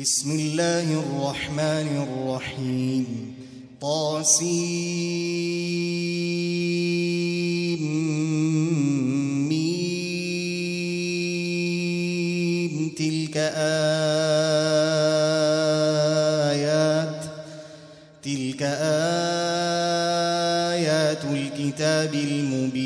بسم الله الرحمن الرحيم. طاسيم. ميم. تلك آيات. تلك آيات الكتاب المبين.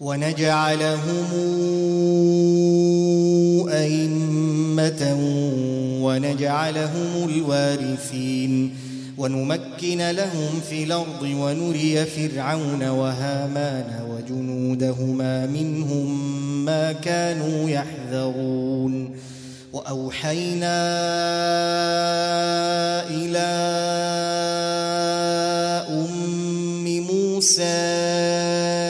ونجعلهم أئمة ونجعلهم الوارثين ونمكن لهم في الأرض ونري فرعون وهامان وجنودهما منهم ما كانوا يحذرون وأوحينا إلى أم موسى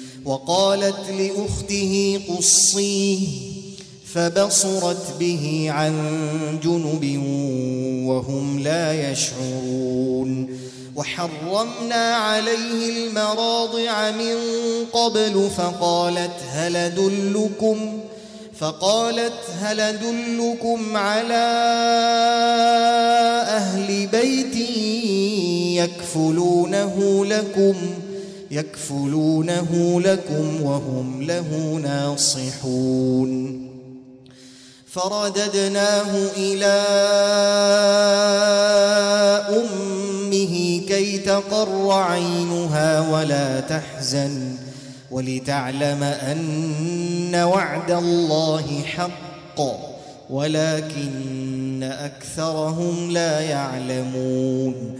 وقالت لأخته قصيه فبصرت به عن جنب وهم لا يشعرون. وحرمنا عليه المراضع من قبل فقالت هل أدلكم؟ فقالت هل أدلكم على أهل بيت يكفلونه لكم؟ يكفلونه لكم وهم له ناصحون. فرددناه إلى أمه كي تقر عينها ولا تحزن ولتعلم أن وعد الله حق ولكن أكثرهم لا يعلمون.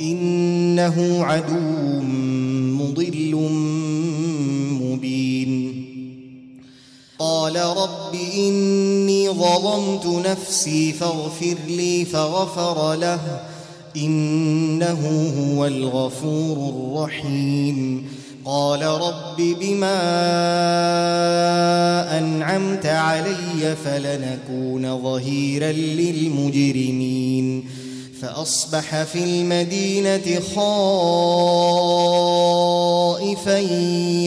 إنه عدو مضل مبين. قال رب إني ظلمت نفسي فاغفر لي فغفر له. إنه هو الغفور الرحيم. قال رب بما أنعمت علي فلنكون ظهيرا للمجرمين. فأصبح في المدينة خائفا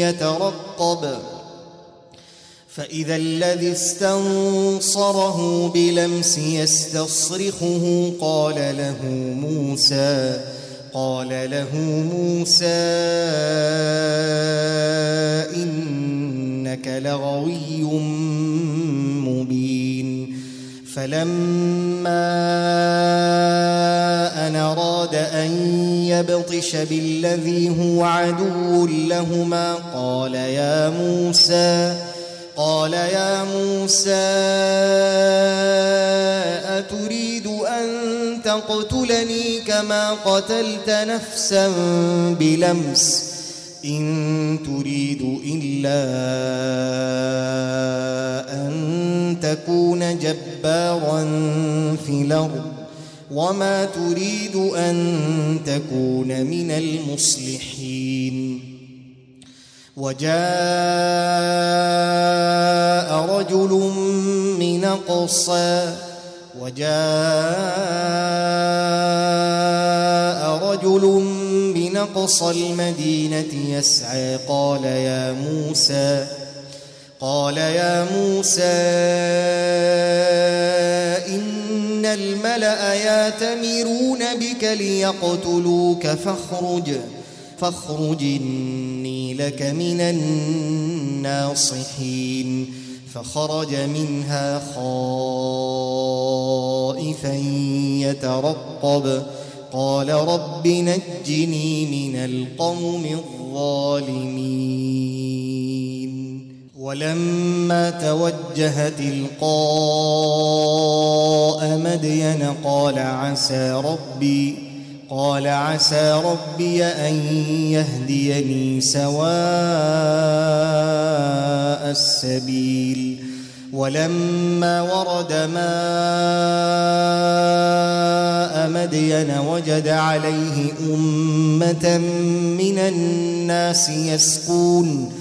يترقب. فإذا الذي استنصره بلمس يستصرخه قال له موسى قال له موسى إنك لغوي مبين. فلما أن أراد أن يبطش بالذي هو عدو لهما قال يا موسى قال يا موسى أتريد أن تقتلني كما قتلت نفسا بلمس؟ إن تريد إلا أن تكون جبارا في الأرض وما تريد أن تكون من المصلحين. وجاء رجل من أقصى وجاء رجل من أقصى المدينة يسعى قال يا موسى قال يا موسى إن الملأ ياتمرون بك ليقتلوك فاخرج فاخرج إني لك من الناصحين. فخرج منها خائفا يترقب. قال رب نجني من القوم الظالمين. ولما توجه تلقاء مدين قال عسى ربي قال عسى ربي أن يهديني سواء السبيل. ولما ورد ماء مدين وجد عليه أمة من الناس يسقون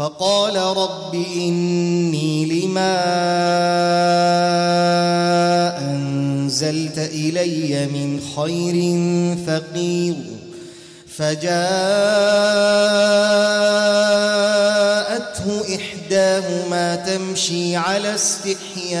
فقال رب إني لما أنزلت إلي من خير فقير فجاءته إحداهما تمشي على استحياء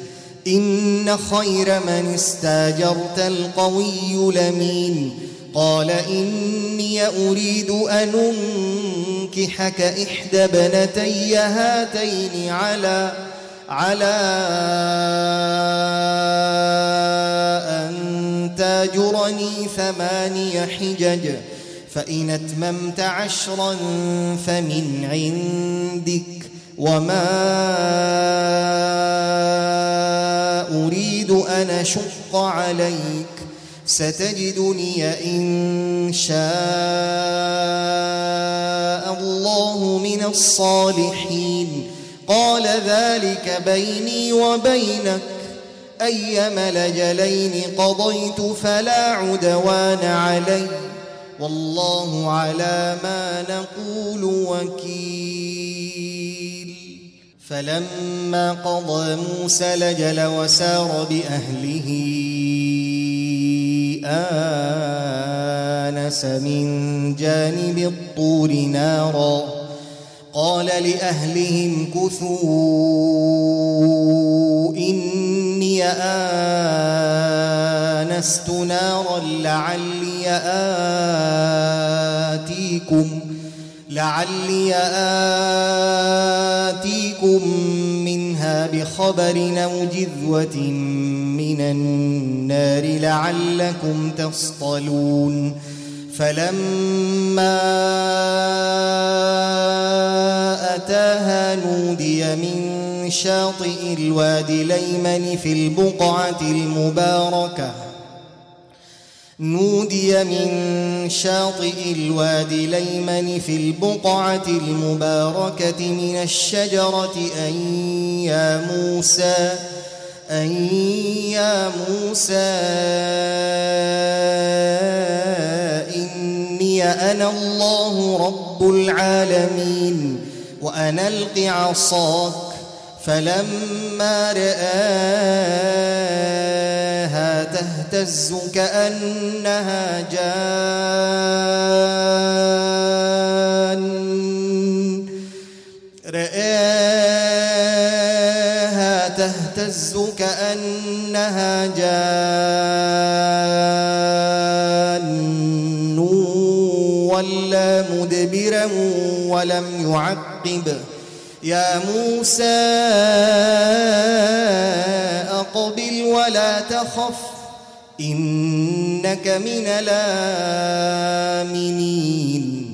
إن خير من استاجرت القوي لمين؟ قال إني أريد أن أنكحك إحدى ابنتي هاتين على على أن تاجرني ثماني حجج فإن أتممت عشرا فمن عندك وما أن أشق عليك ستجدني إن شاء الله من الصالحين. قال ذلك بيني وبينك. أيما لجلين قضيت فلا عدوان علي. والله على ما نقول وكيل. فلما قضى موسى لجل وسار بأهله آنس من جانب الطور نارا. قال لأهلهم كثوا إني آنست نارا لعلي آتيكم. لعلي آتيكم منها بخبر أو جذوة من النار لعلكم تصطلون. فلما أتاها نودي من شاطئ الوادي الأيمن في البقعة المباركة نودي من شاطئ الوادي الأيمن في البقعة المباركة من الشجرة أن يا موسى أن يا موسى إني أنا الله رب العالمين وأن ألق عصاك فلما رآها تهتز كأنها جان. رآها تهتز كأنها جان. ولا مدبرا ولم يعقب. يا موسى أقبل ولا تخف. إنك من الآمنين.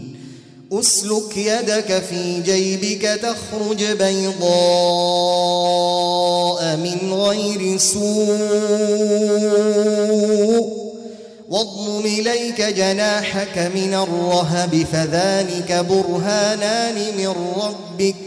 أسلك يدك في جيبك تخرج بيضاء من غير سوء. واضمم إليك جناحك من الرهب فذلك برهانان من ربك.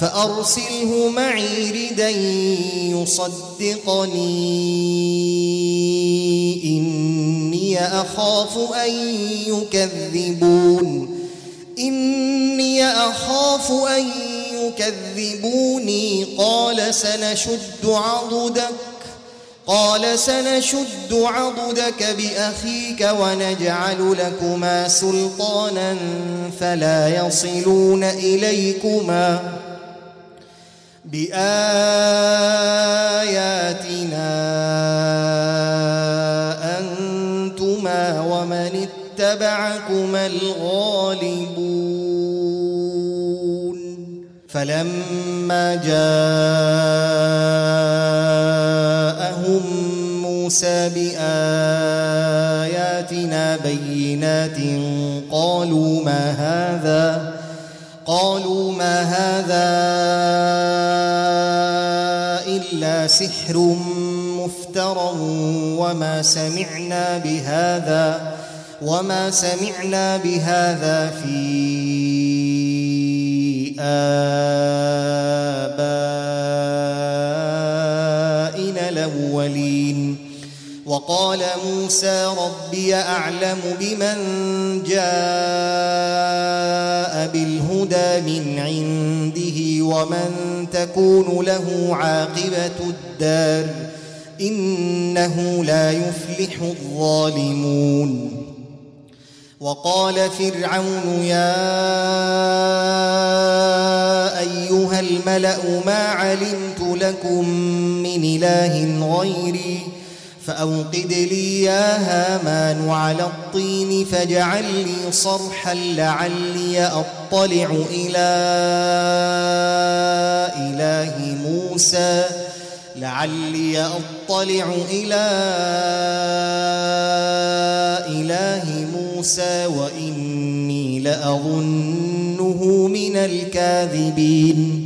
فأرسله معي ردا يصدقني. إني أخاف أن يكذبون. إني أخاف أن يكذبوني. قال سنشد عضدك. قال سنشد عضدك بأخيك ونجعل لكما سلطانا فلا يصلون إليكما. بآياتنا أنتما ومن اتبعكما الغالبون. فلما جاءهم موسى بآياتنا بينات قالوا ما هذا؟ قالوا ما هذا إلا سحر مفترى وما سمعنا بهذا وما سمعنا بهذا في آبائنا الأولين. وقال موسى ربي أعلم بمن جاء بالهدى من عنده ومن تكون له عاقبة الدار إنه لا يفلح الظالمون. وقال فرعون يا أيها الملأ ما علمت لكم من إله غيري فأوقد لي يا هامان على الطين فاجعل لي صرحا لعلي أطلع إلى إله موسى. لعلي أطلع إلى إله موسى وإني لأظنه من الكاذبين.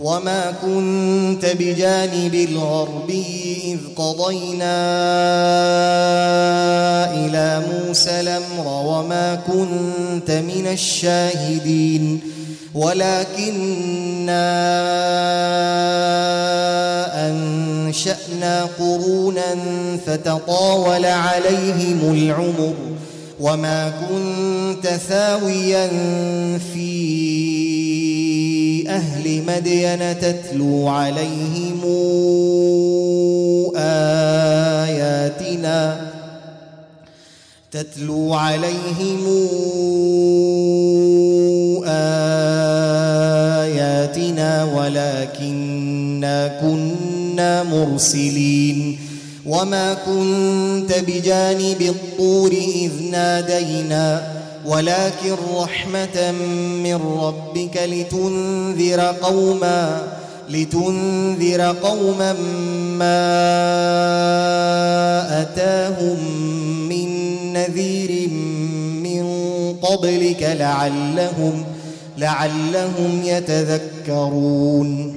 وما كنت بجانب الغربي إذ قضينا إلى موسى الأمر وما كنت من الشاهدين ولكننا أنشأنا قرونا فتطاول عليهم العمر وما كنت ثاويا في أهل مدين تتلو عليهم آياتنا. تتلو عليهم آياتنا ولكننا كنا مرسلين. وما كنت بجانب الطور إذ نادينا ولكن رحمة من ربك لتنذر قوما لتنذر قوما ما أتاهم من نذير من قبلك لعلهم لعلهم يتذكرون.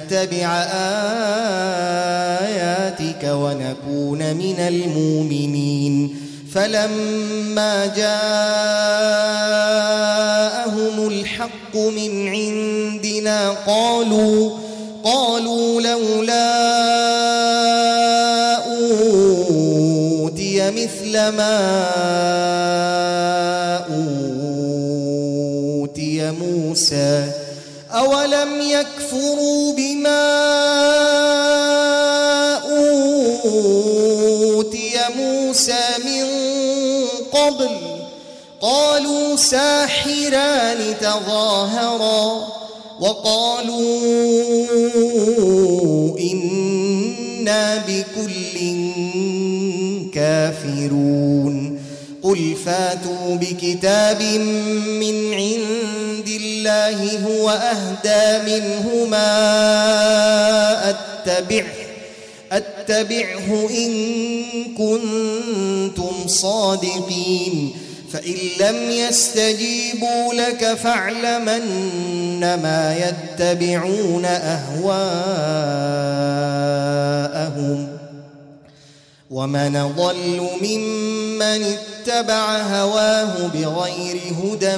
آياتك ونكون من المؤمنين. فلما جاءهم الحق من عندنا قالوا قالوا لولا أوتي مثل ما أوتي موسى. أولم يكفروا بما أوتي موسى من قبل قالوا ساحران تظاهرا وقالوا إنا بكل كافرون قل فاتوا بكتاب من عند الله هو أهدى منهما أتبعه أتبعه إن كنتم صادقين. فإن لم يستجيبوا لك فاعلمن ما يتبعون أهواءهم. ومن ضل ممن اتبع هواه بغير هدى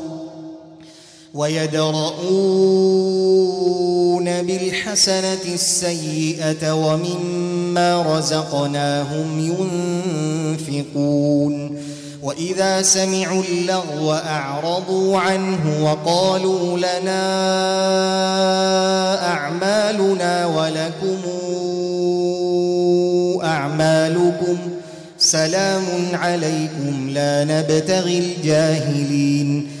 ويدرؤون بالحسنة السيئة ومما رزقناهم ينفقون. وإذا سمعوا اللغو أعرضوا عنه وقالوا لنا أعمالنا ولكم أعمالكم سلام عليكم لا نبتغي الجاهلين.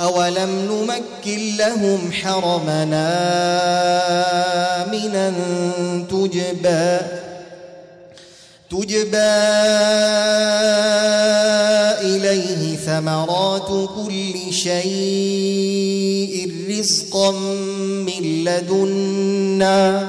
أولم نمكن لهم حرمنا من تجبى تجبى إليه ثمرات كل شيء رزقا من لدنا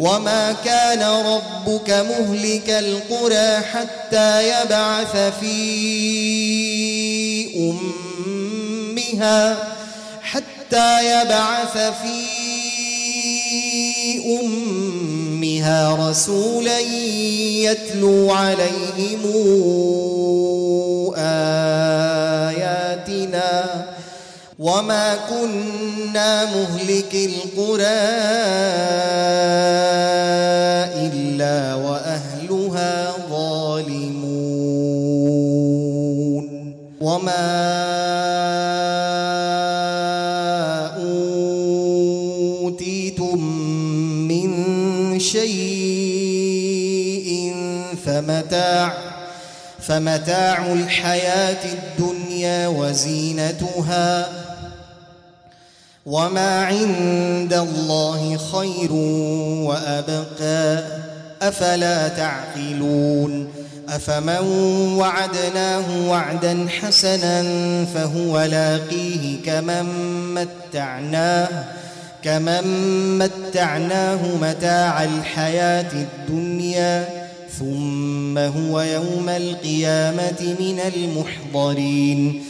وما كان ربك مهلك القرى حتى يبعث في أمها حتى يبعث في أمها رسولا يتلو عليهم آياتنا وما كنا مهلك القرى إلا وأهلها ظالمون وما أوتيتم من شيء فمتاع فمتاع الحياة الدنيا وزينتها وما عند الله خير وأبقى أفلا تعقلون أفمن وعدناه وعدا حسنا فهو لاقيه كمن متعناه كمن متعناه متاع الحياة الدنيا ثم هو يوم القيامة من المحضرين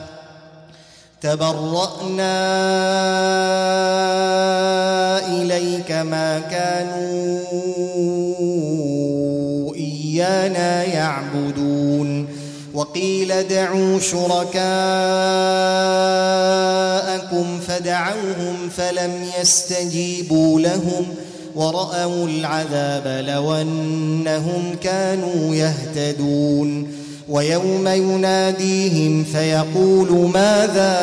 تبرأنا إليك ما كانوا إيانا يعبدون. وقيل دعوا شركاءكم فدعوهم فلم يستجيبوا لهم ورأوا العذاب لو أنهم كانوا يهتدون. ويوم يناديهم فيقول ماذا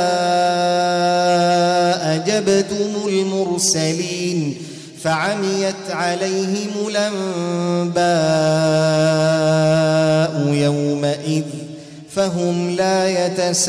أجبتم المرسلين فعميت عليهم الأنباء يومئذ فهم لا يتساءلون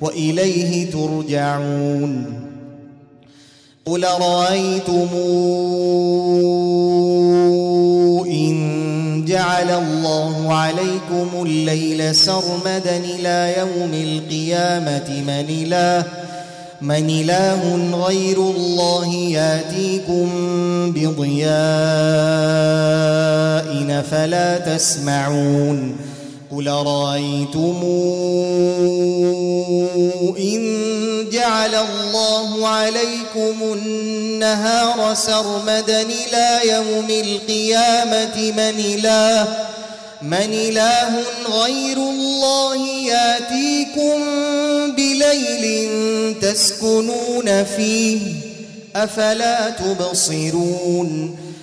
وإليه ترجعون. قل رايتم إن جعل الله عليكم الليل سرمدا إلى يوم القيامة من إله من إله غير الله يأتيكم بضياء فلا تسمعون. قل رأيتم إن جعل الله عليكم النهار سرمدا إلى يوم القيامة من إله من إله غير الله يأتيكم بليل تسكنون فيه أفلا تبصرون؟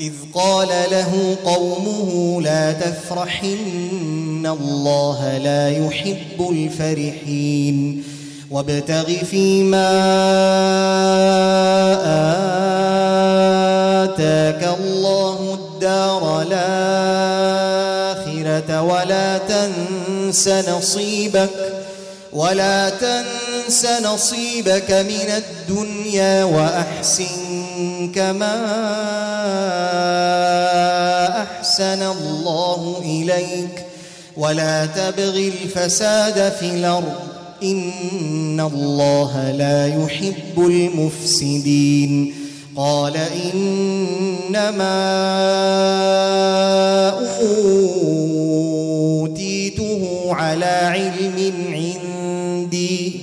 إذ قال له قومه لا تفرح إن الله لا يحب الفرحين وابتغ فيما آتاك الله الدار الآخرة ولا تنس نصيبك ولا تنس نصيبك من الدنيا وأحسن كما أحسن الله إليك ولا تبغ الفساد في الأرض. إن الله لا يحب المفسدين. قال إنما أوتيته على علم عندي.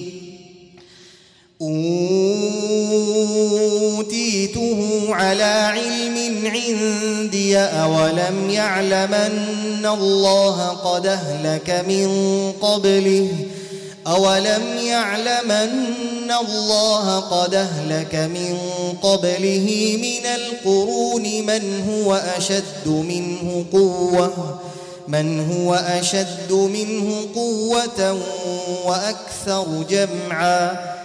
أوتيته على علم عندي أولم يعلم أن الله قد أهلك من قبله؟ أولم يعلم أن الله قد أهلك من قبله من القرون؟ من هو أشد منه قوة؟ من هو أشد منه قوة وأكثر جمعا؟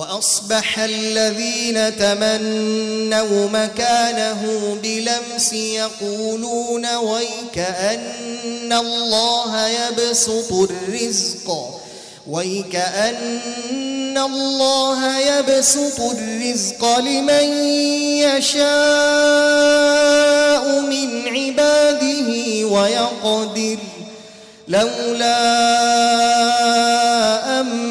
وأصبح الذين تمنوا مكانه بلمس يقولون ويك أن الله يبسط الرزق ويكأن الله يبسط الرزق لمن يشاء من عباده ويقدر. لولا أمن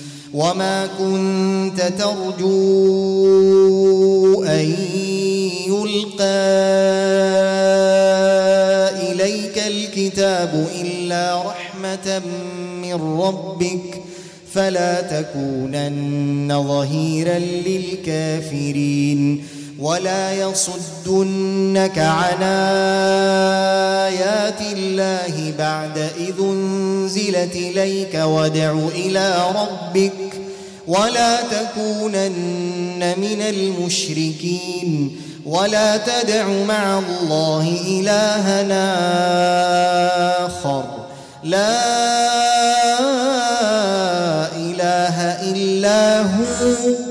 وما كنت ترجو أن يلقى إليك الكتاب إلا رحمة من ربك فلا تكونن ظهيرا للكافرين ولا يصدنك عن آيات الله بعد إذ أنزلت إليك وادع إلى ربك ولا تكونن من المشركين ولا تدع مع الله إلهنا آخر. لا إله إلا هو.